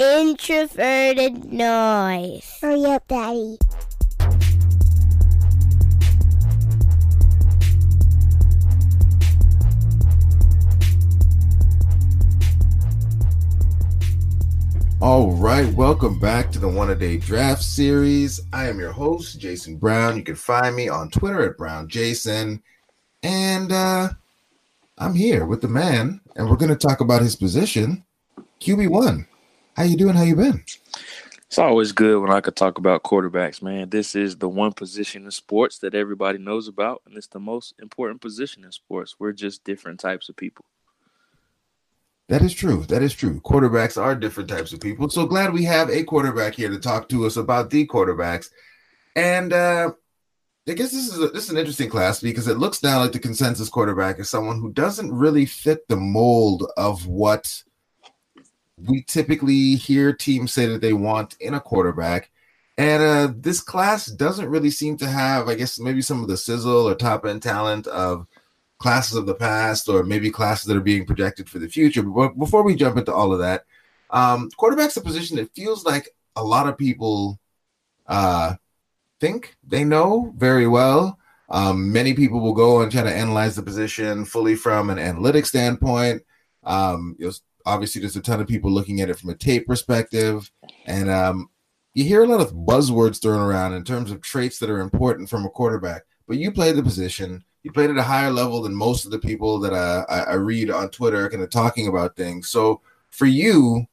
introverted noise. Hurry up, Daddy. All right, welcome back to the One a Day Draft Series. I am your host, Jayson Brown. You can find me on Twitter at BrownJason. And uh, I'm here with the man, and we're going to talk about his position, QB one. How you doing? How you been? It's always good when I could talk about quarterbacks, man. This is the one position in sports that everybody knows about, and it's the most important position in sports. We're just different types of people. That is true. That is true. Quarterbacks are different types of people. So glad we have a quarterback here to talk to us about the quarterbacks. And uh, I guess this is a, this is an interesting class because it looks now like the consensus quarterback is someone who doesn't really fit the mold of what we typically hear teams say that they want in a quarterback. And uh, this class doesn't really seem to have, I guess, maybe some of the sizzle or top end talent of classes of the past or maybe classes that are being projected for the future. But before we jump into all of that, um, quarterback's a position that feels like a lot of people uh, think they know very well. Um, many people will go and try to analyze the position fully from an analytic standpoint. Um, obviously, there's a ton of people looking at it from a tape perspective, and um, you hear a lot of buzzwords thrown around in terms of traits that are important from a quarterback. But you play the position you played at a higher level than most of the people that uh, I, I read on Twitter, kind of talking about things. So for you,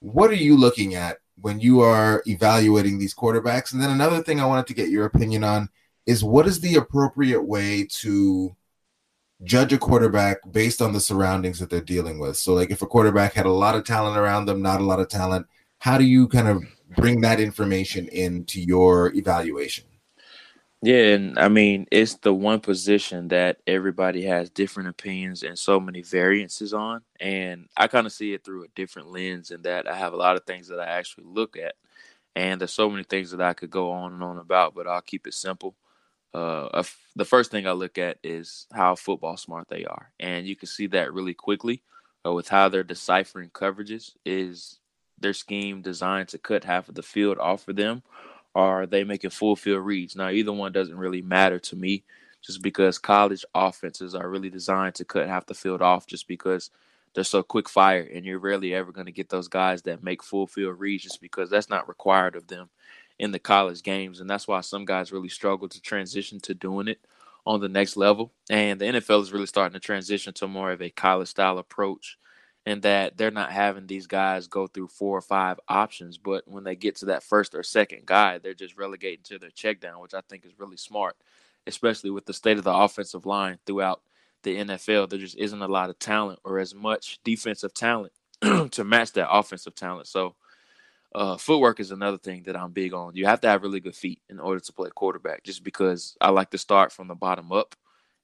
what are you looking at when you are evaluating these quarterbacks? And then another thing I wanted to get your opinion on is what is the appropriate way to judge a quarterback based on the surroundings that they're dealing with? So, like if a quarterback had a lot of talent around them, not a lot of talent, how do you kind of bring that information into your evaluation? Yeah, and I mean, it's the one position that everybody has different opinions and so many variances on. And I kind of see it through a different lens in that I have a lot of things that I actually look at. And there's so many things that I could go on and on about, but I'll keep it simple. Uh, the first thing I look at is how football smart they are. And you can see that really quickly uh, with how they're deciphering coverages. Is their scheme designed to cut half of the field off for them? are they making full field reads? Now, either one doesn't really matter to me just because college offenses are really designed to cut half the field off just because they're so quick fire and you're rarely ever going to get those guys that make full field reads just because that's not required of them in the college games and that's why some guys really struggle to transition to doing it on the next level and the NFL is really starting to transition to more of a college style approach and that they're not having these guys go through four or five options. But when they get to that first or second guy, they're just relegating to their check down, which I think is really smart, especially with the state of the offensive line throughout the NFL. There just isn't a lot of talent or as much defensive talent to match that offensive talent. So, uh, footwork is another thing that I'm big on. You have to have really good feet in order to play quarterback, just because I like to start from the bottom up.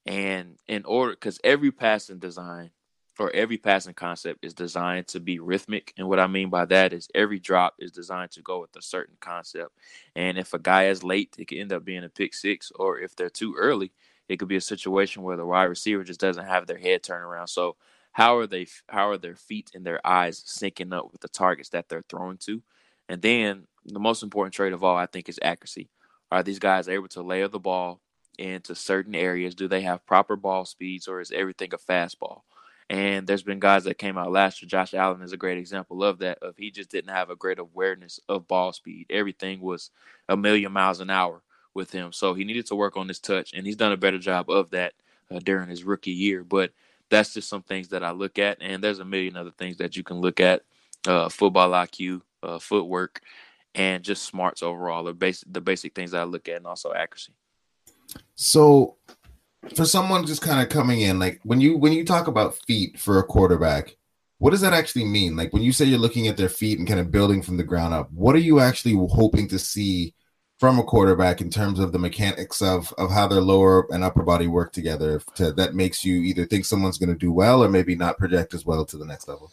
And in order, because every passing design or every passing concept is designed to be rhythmic. And what I mean by that is every drop is designed to go with a certain concept. And if a guy is late, it could end up being a pick six, or if they're too early, it could be a situation where the wide receiver just doesn't have their head turned around. So how are they how are their feet and their eyes syncing up with the targets that they're throwing to? And then the most important trait of all, I think, is accuracy. Are these guys able to layer the ball into certain areas? Do they have proper ball speeds or is everything a fastball? And there's been guys that came out last year. Josh Allen is a great example of that. Of he just didn't have a great awareness of ball speed. Everything was a million miles an hour with him. So he needed to work on his touch, and he's done a better job of that uh, during his rookie year. But that's just some things that I look at, and there's a million other things that you can look at: uh, football IQ, uh, footwork, and just smarts overall. The basic the basic things I look at, and also accuracy. So for someone just kind of coming in, like when you when you talk about feet for a quarterback, what does that actually mean? Like when you say you're looking at their feet and kind of building from the ground up, what are you actually hoping to see from a quarterback in terms of the mechanics of of how their lower and upper body work together to, that makes you either think someone's going to do well or maybe not project as well to the next level?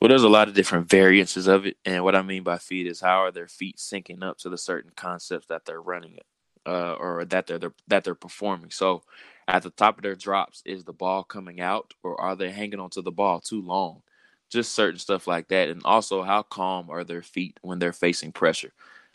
Well, there's a lot of different variances of it, and what I mean by feet is how are their feet syncing up to the certain concepts that they're running it, uh, or that they're, they're that they're performing. So at the top of their drops is the ball coming out or are they hanging onto the ball too long just certain stuff like that. And also, how calm are their feet when they're facing pressure?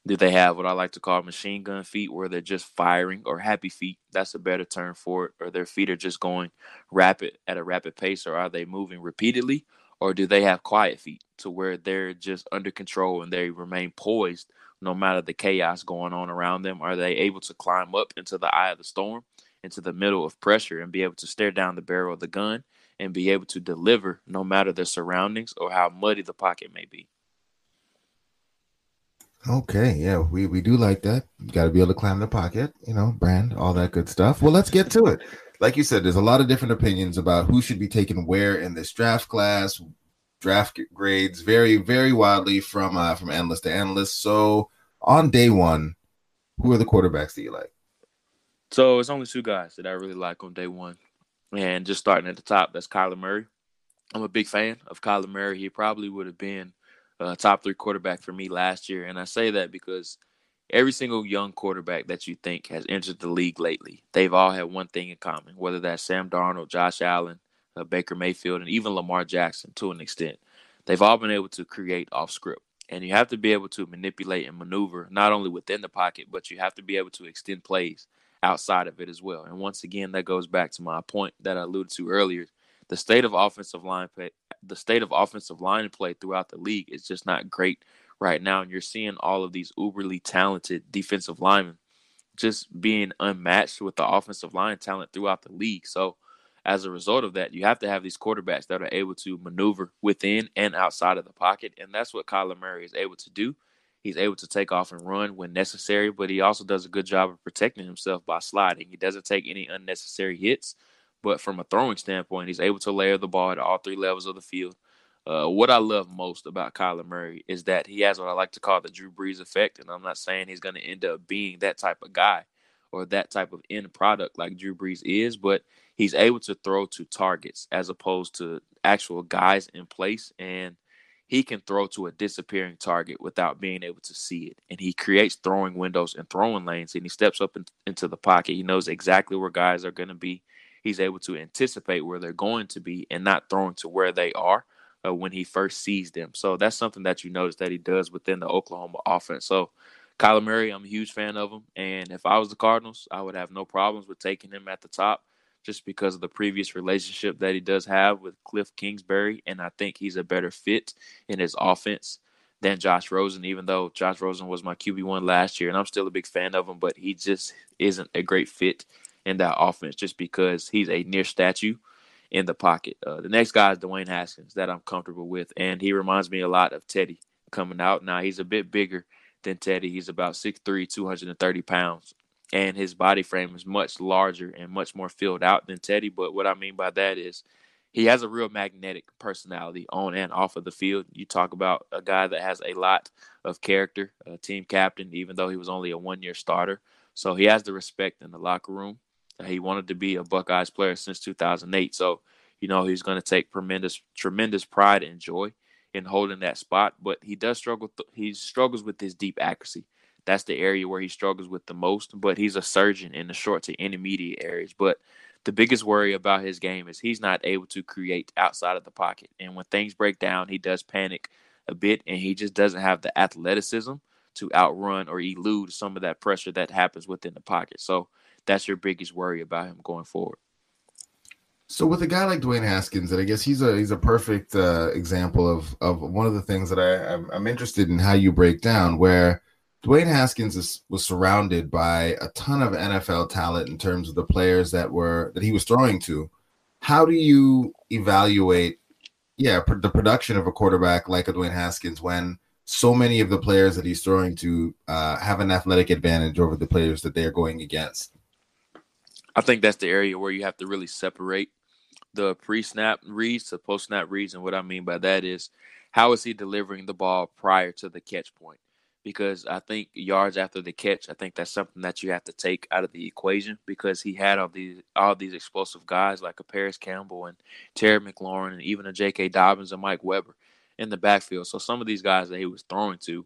Do they have what I like to call machine gun feet, where they're just firing, or happy feet? That's a better term for it. Or their feet are just going rapid at a rapid pace, or are they moving repeatedly? Or do they have quiet feet to where they're just under control and they remain poised no matter the chaos going on around them? Are they able to climb up into the eye of the storm, into the middle of pressure, and be able to stare down the barrel of the gun and be able to deliver no matter the surroundings or how muddy the pocket may be? Okay, yeah, we, we do like that. You got to be able to climb the pocket, you know, brand, all that good stuff. Well, let's get to it. Like you said, there's a lot of different opinions about who should be taken where in this draft class. Draft grades vary very wildly from uh, from analyst to analyst. So on day one, who are the quarterbacks that you like? So it's only two guys that I really like on day one, and just starting at the top, that's Kyler Murray. I'm a big fan of Kyler Murray. He probably would have been a top three quarterback for me last year. And I say that because every single young quarterback that you think has entered the league lately, they've all had one thing in common, whether that's Sam Darnold, Josh Allen, uh, Baker Mayfield, and even Lamar Jackson to an extent. They've all been able to create off script. And you have to be able to manipulate and maneuver not only within the pocket, but you have to be able to extend plays outside of it as well. And once again, that goes back to my point that I alluded to earlier the state of offensive line play, the state of offensive line play throughout the league is just not great right now, and you're seeing all of these uberly talented defensive linemen just being unmatched with the offensive line talent throughout the league. So, as a result of that, you have to have these quarterbacks that are able to maneuver within and outside of the pocket, and that's what Kyler Murray is able to do. He's able to take off and run when necessary, but he also does a good job of protecting himself by sliding. He doesn't take any unnecessary hits. But from a throwing standpoint, he's able to layer the ball at all three levels of the field. Uh, what I love most about Kyler Murray is that he has what I like to call the Drew Brees effect. And I'm not saying he's going to end up being that type of guy or that type of end product like Drew Brees is, but he's able to throw to targets as opposed to actual guys in place. And he can throw to a disappearing target without being able to see it. And he creates throwing windows and throwing lanes. And he steps up in, into the pocket. He knows exactly where guys are going to be he's able to anticipate where they're going to be and not throwing to where they are uh, when he first sees them. So that's something that you notice that he does within the Oklahoma offense. So Kyler Murray, I'm a huge fan of him. And if I was the Cardinals, I would have no problems with taking him at the top just because of the previous relationship that he does have with Cliff Kingsbury. And I think he's a better fit in his offense than Josh Rosen, even though Josh Rosen was my QB1 last year. And I'm still a big fan of him, but he just isn't a great fit in that offense just because he's a near statue in the pocket. Uh, the next guy is Dwayne Haskins that I'm comfortable with, and he reminds me a lot of Teddy coming out. Now he's a bit bigger than Teddy. He's about 6'3", 230 pounds, and his body frame is much larger and much more filled out than Teddy. But what I mean by that is he has a real magnetic personality on and off of the field. You talk about a guy that has a lot of character, a team captain, even though he was only a one year starter. So he has the respect in the locker room. He wanted to be a Buckeyes player since 2008. So, you know, he's going to take tremendous, tremendous pride and joy in holding that spot. But he does struggle. Th- he struggles with his deep accuracy. That's the area where he struggles with the most. But he's a surgeon in the short to intermediate areas. But the biggest worry about his game is he's not able to create outside of the pocket. And when things break down, he does panic a bit, and he just doesn't have the athleticism to outrun or elude some of that pressure that happens within the pocket. So that's your biggest worry about him going forward. So with a guy like Dwayne Haskins, and I guess he's a he's a perfect uh, example of of one of the things that I I'm, I'm interested in how you break down where Dwayne Haskins is, was surrounded by a ton of NFL talent in terms of the players that were that he was throwing to. How do you evaluate, yeah, pr- the production of a quarterback like a Dwayne Haskins when so many of the players that he's throwing to uh, have an athletic advantage over the players that they are going against? I think that's the area where you have to really separate the pre-snap reads to post-snap reads, and what I mean by that is how is he delivering the ball prior to the catch point? Because I think yards after the catch, I think that's something that you have to take out of the equation because he had all these all these explosive guys like a Parris Campbell and Terry McLaurin and even a J.K. Dobbins and Mike Weber in the backfield. So some of these guys that he was throwing to,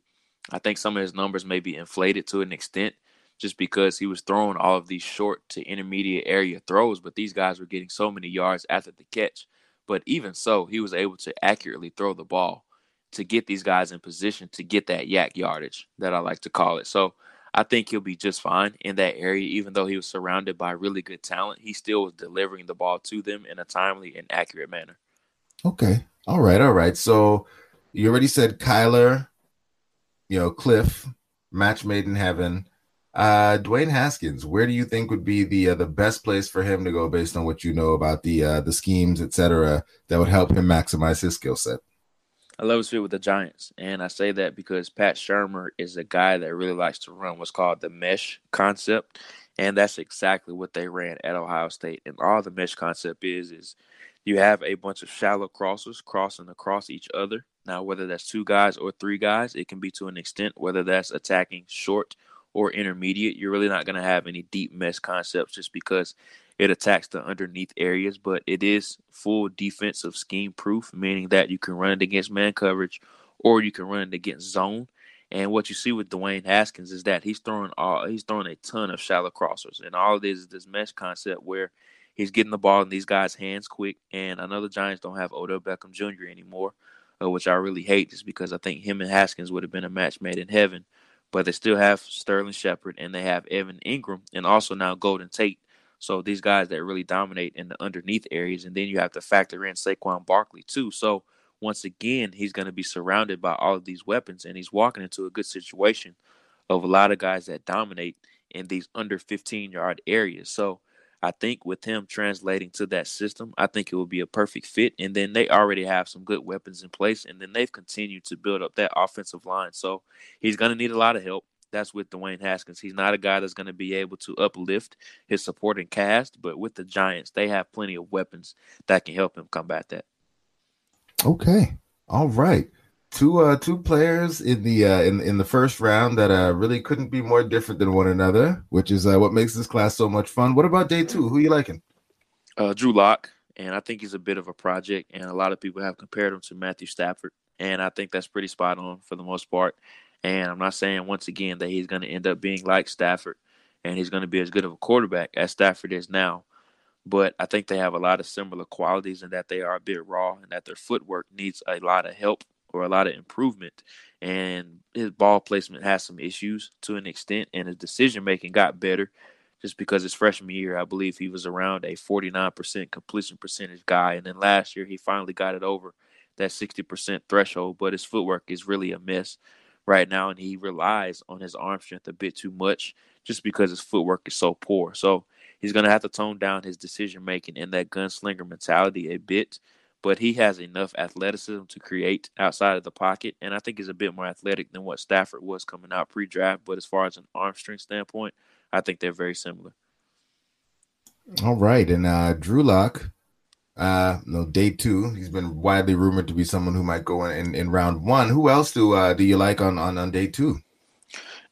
I think some of his numbers may be inflated to an extent just because he was throwing all of these short to intermediate area throws, but these guys were getting so many yards after the catch. But even so, he was able to accurately throw the ball to get these guys in position to get that YAC yardage that I like to call it. So I think he'll be just fine in that area, even though he was surrounded by really good talent. He still was delivering the ball to them in a timely and accurate manner. Okay. All right. All right. So you already said Kyler, you know, Cliff, match made in heaven. Uh, Dwayne Haskins, where do you think would be the uh, the best place for him to go based on what you know about the uh, the schemes, etc., that would help him maximize his skill set? I love his fit with the Giants, and I say that because Pat Shurmur is a guy that really likes to run what's called the mesh concept, and that's exactly what they ran at Ohio State. And all the mesh concept is is you have a bunch of shallow crossers crossing across each other. Now, whether that's two guys or three guys, it can be to an extent. Whether that's attacking short or intermediate, you're really not going to have any deep mesh concepts just because it attacks the underneath areas. But it is full defensive scheme proof, meaning that you can run it against man coverage or you can run it against zone. And what you see with Dwayne Haskins is that he's throwing all he's throwing a ton of shallow crossers, and all of this is this mesh concept where he's getting the ball in these guys' hands quick. And I know the Giants don't have Odell Beckham Jr. anymore, uh, which I really hate, just because I think him and Haskins would have been a match made in heaven but they still have Sterling Shepard and they have Evan Engram and also now Golden Tate. So these guys that really dominate in the underneath areas, and then you have to factor in Saquon Barkley too. So once again, he's going to be surrounded by all of these weapons, and he's walking into a good situation of a lot of guys that dominate in these under 15 yard areas. So I think with him translating to that system, I think it will be a perfect fit. And then they already have some good weapons in place, and then they've continued to build up that offensive line. So he's going to need a lot of help. That's with Dwayne Haskins. He's not a guy that's going to be able to uplift his supporting cast, but with the Giants, they have plenty of weapons that can help him combat that. Okay. All right two uh two players in the uh in in the first round that uh really couldn't be more different than one another, which is uh what makes this class so much fun. What about day two? Who are you liking? Uh Drew Lock, and I think he's a bit of a project, and a lot of people have compared him to Matthew Stafford, and I think that's pretty spot on for the most part. And I'm not saying once again that he's going to end up being like Stafford, and he's going to be as good of a quarterback as Stafford is now. But I think they have a lot of similar qualities in that they are a bit raw and that their footwork needs a lot of help or a lot of improvement. And his ball placement has some issues to an extent, and his decision making got better just because his freshman year, I believe he was around a 49% completion percentage guy. And then last year, he finally got it over that 60% threshold, but his footwork is really a mess right now, and he relies on his arm strength a bit too much just because his footwork is so poor. So he's going to have to tone down his decision making and that gunslinger mentality a bit but he has enough athleticism to create outside of the pocket, and I think he's a bit more athletic than what Stafford was coming out pre-draft. But as far as an arm strength standpoint, I think they're very similar. All right, and uh, Drew Lock, uh, no day two. He's been widely rumored to be someone who might go in, in, in round one. Who else do uh, do you like on, on on day two?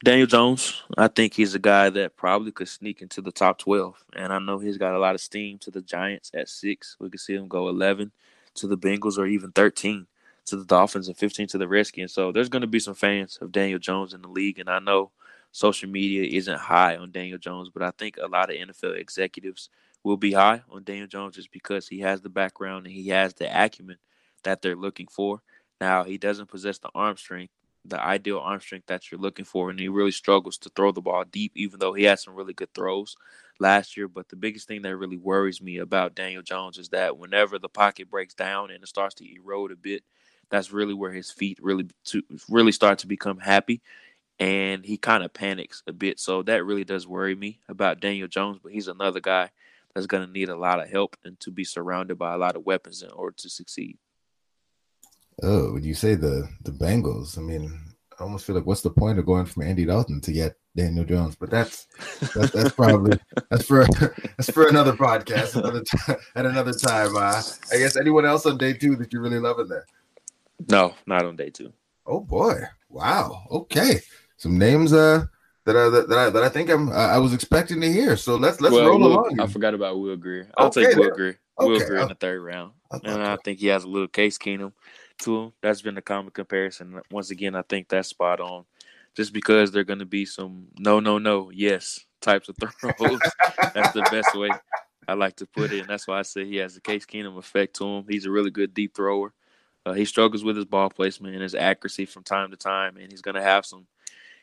Daniel Jones. I think he's a guy that probably could sneak into the top twelve, and I know he's got a lot of steam to the Giants at six. We could see him go eleven to the Bengals or even 13 to the Dolphins and 15 to the Redskins. So there's going to be some fans of Daniel Jones in the league. And I know social media isn't high on Daniel Jones, but I think a lot of NFL executives will be high on Daniel Jones just because he has the background and he has the acumen that they're looking for. Now, he doesn't possess the arm strength, the ideal arm strength that you're looking for, and he really struggles to throw the ball deep, even though he had some really good throws last year. But the biggest thing that really worries me about Daniel Jones is that whenever the pocket breaks down and it starts to erode a bit, that's really where his feet really to really start to become happy. And he kind of panics a bit. So that really does worry me about Daniel Jones. But he's another guy that's going to need a lot of help and to be surrounded by a lot of weapons in order to succeed. Oh, when you say the the Bengals, I mean, I almost feel like what's the point of going from Andy Dalton to get Daniel Jones? But that's that's, that's probably that's for that's for another podcast, another time, at another time. Uh, I guess anyone else on day two that you really love in there? No, not on day two. Oh boy! Wow. Okay, some names uh that I that, I that I think I'm uh, I was expecting to hear. So let's let's well, roll Will, along. I forgot about Will Grier. I'll okay, take Will Grier. Okay. Will Grier in the third round, and I think he has a little Case Keenum to him. That's been the common comparison. Once again, I think that's spot on. Just because they're going to be some no, no, no, yes types of throws. that's the best way I like to put it, and that's why I say he has the Case Keenum effect to him. He's a really good deep thrower. Uh, he struggles with his ball placement and his accuracy from time to time, and he's going to have some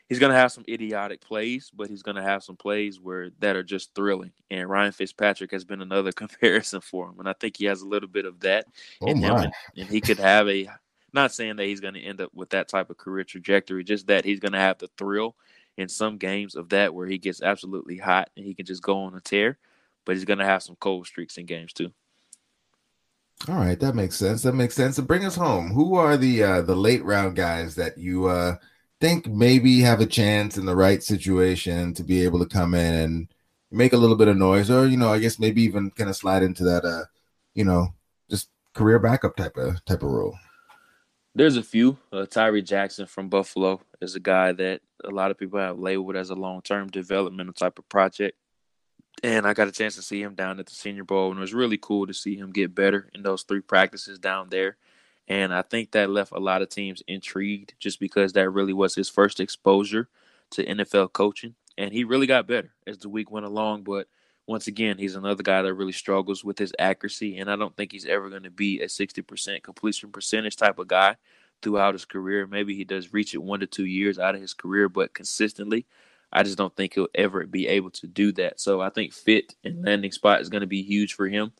he's going to have some idiotic plays, but he's going to have some plays where that are just thrilling. And Ryan Fitzpatrick has been another comparison for him, and I think he has a little bit of that Oh in him, and, and he could have a. Not saying that he's going to end up with that type of career trajectory, just that he's going to have the thrill in some games of that where he gets absolutely hot and he can just go on a tear. But he's going to have some cold streaks in games too. All right, that makes sense. That makes sense. And bring us home. Who are the uh the late round guys that you uh think maybe have a chance in the right situation to be able to come in and make a little bit of noise, or you know, I guess maybe even kind of slide into that uh, you know, just career backup type of type of role. There's a few. Uh, Tyree Jackson from Buffalo is a guy that a lot of people have labeled as a long term developmental type of project. And I got a chance to see him down at the Senior Bowl, and it was really cool to see him get better in those three practices down there. And I think that left a lot of teams intrigued just because that really was his first exposure to NFL coaching. And he really got better as the week went along. But once again, he's another guy that really struggles with his accuracy. And I don't think he's ever going to be a 60% completion percentage type of guy throughout his career. Maybe he does reach it one to two years out of his career, but consistently, I just don't think he'll ever be able to do that. So I think fit and landing spot is going to be huge for him.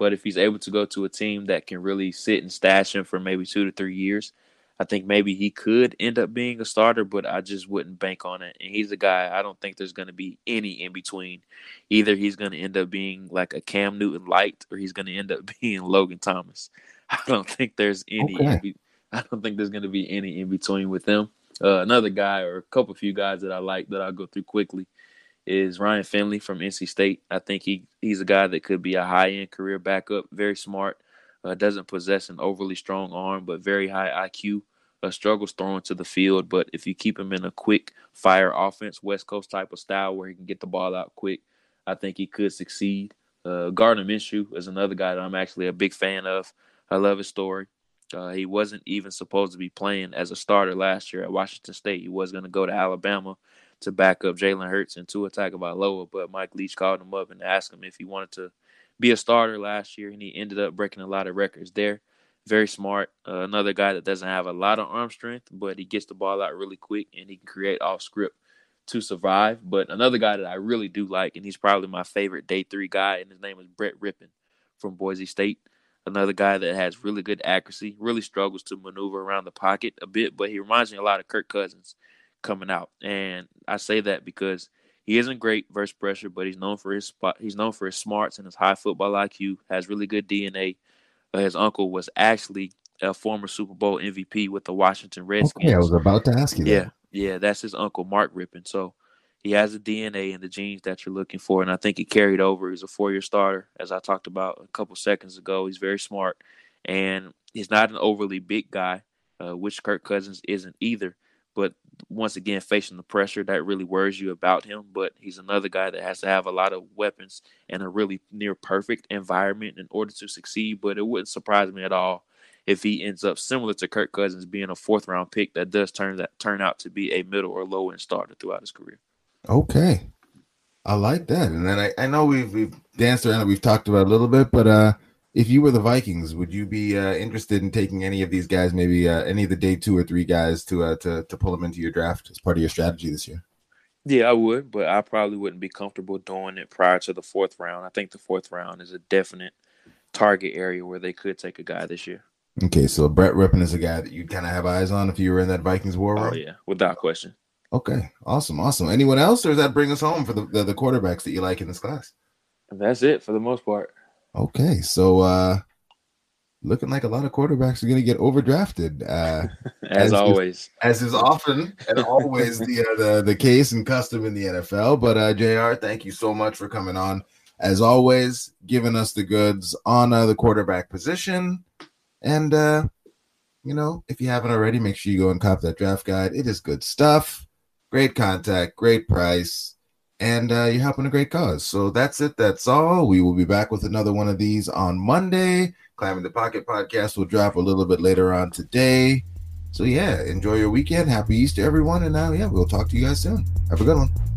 But if he's able to go to a team that can really sit and stash him for maybe two to three years, I think maybe he could end up being a starter, but I just wouldn't bank on it. And he's a guy I don't think there's going to be any in between. Either he's going to end up being like a Cam Newton light, or he's going to end up being Logan Thomas. I don't think there's any. Okay. Be- I don't think there's going to be any in between with them. Uh, another guy, or a couple of few guys that I like that I'll go through quickly, is Ryan Finley from NC State. I think he he's a guy that could be a high end career backup. Very smart. Uh, doesn't possess an overly strong arm, but very high IQ. Uh, struggles throwing to the field, but if you keep him in a quick fire offense, West Coast type of style where he can get the ball out quick, I think he could succeed. Uh, Gardner Minshew is another guy that I'm actually a big fan of. I love his story. Uh, he wasn't even supposed to be playing as a starter last year at Washington State. He was going to go to Alabama to back up Jalen Hurts and Tua Tagovailoa, but Mike Leach called him up and asked him if he wanted to be a starter last year, and he ended up breaking a lot of records there. Very smart. Uh, another guy that doesn't have a lot of arm strength, but he gets the ball out really quick and he can create off script to survive. But another guy that I really do like, and he's probably my favorite day three guy, and his name is Brett Rypien from Boise State. Another guy that has really good accuracy, really struggles to maneuver around the pocket a bit, but he reminds me a lot of Kirk Cousins coming out. And I say that because he isn't great versus pressure, but he's known for his spot. He's known for his smarts and his high football IQ. Has really good DNA. Uh, his uncle was actually a former Super Bowl MVP with the Washington Redskins. Okay, I was about to ask you Yeah, that. yeah, that's his uncle Mark Rypien. So he has the DNA and the genes that you're looking for, and I think he carried over. He's a four-year starter, as I talked about a couple seconds ago. He's very smart, and he's not an overly big guy, uh, which Kirk Cousins isn't either. But once again, facing the pressure that really worries you about him. But he's another guy that has to have a lot of weapons and a really near perfect environment in order to succeed. But it wouldn't surprise me at all if he ends up similar to Kirk Cousins being a fourth round pick that does turn that turn out to be a middle or low end starter throughout his career. Okay. I like that. And then I, I know we've we've danced around it, we've talked about a little bit, but uh if you were the Vikings, would you be uh, interested in taking any of these guys, maybe uh, any of the day two or three guys to uh, to to pull them into your draft as part of your strategy this year? Yeah, I would, but I probably wouldn't be comfortable doing it prior to the fourth round. I think the fourth round is a definite target area where they could take a guy this year. Okay, so Brett Rypien is a guy that you'd kind of have eyes on if you were in that Vikings war room. Oh yeah, without question. Okay, awesome, awesome. Anyone else, or does that bring us home for the, the the quarterbacks that you like in this class? That's it for the most part. Okay, so uh looking like a lot of quarterbacks are going to get overdrafted. Uh As As is- always. as is often and always the, uh, the the case and custom in the NFL. But uh, Jr., thank you so much for coming on. As always, giving us the goods on uh, the quarterback position. And uh, you know, if you haven't already, make sure you go and cop that draft guide. It is good stuff. Great contact, great price, and uh, you're helping a great cause. So that's it. That's all. We will be back with another one of these on Monday. Climbing the Pocket podcast will drop a little bit later on today. So yeah, enjoy your weekend. Happy Easter, everyone. And now, yeah, we'll talk to you guys soon. Have a good one.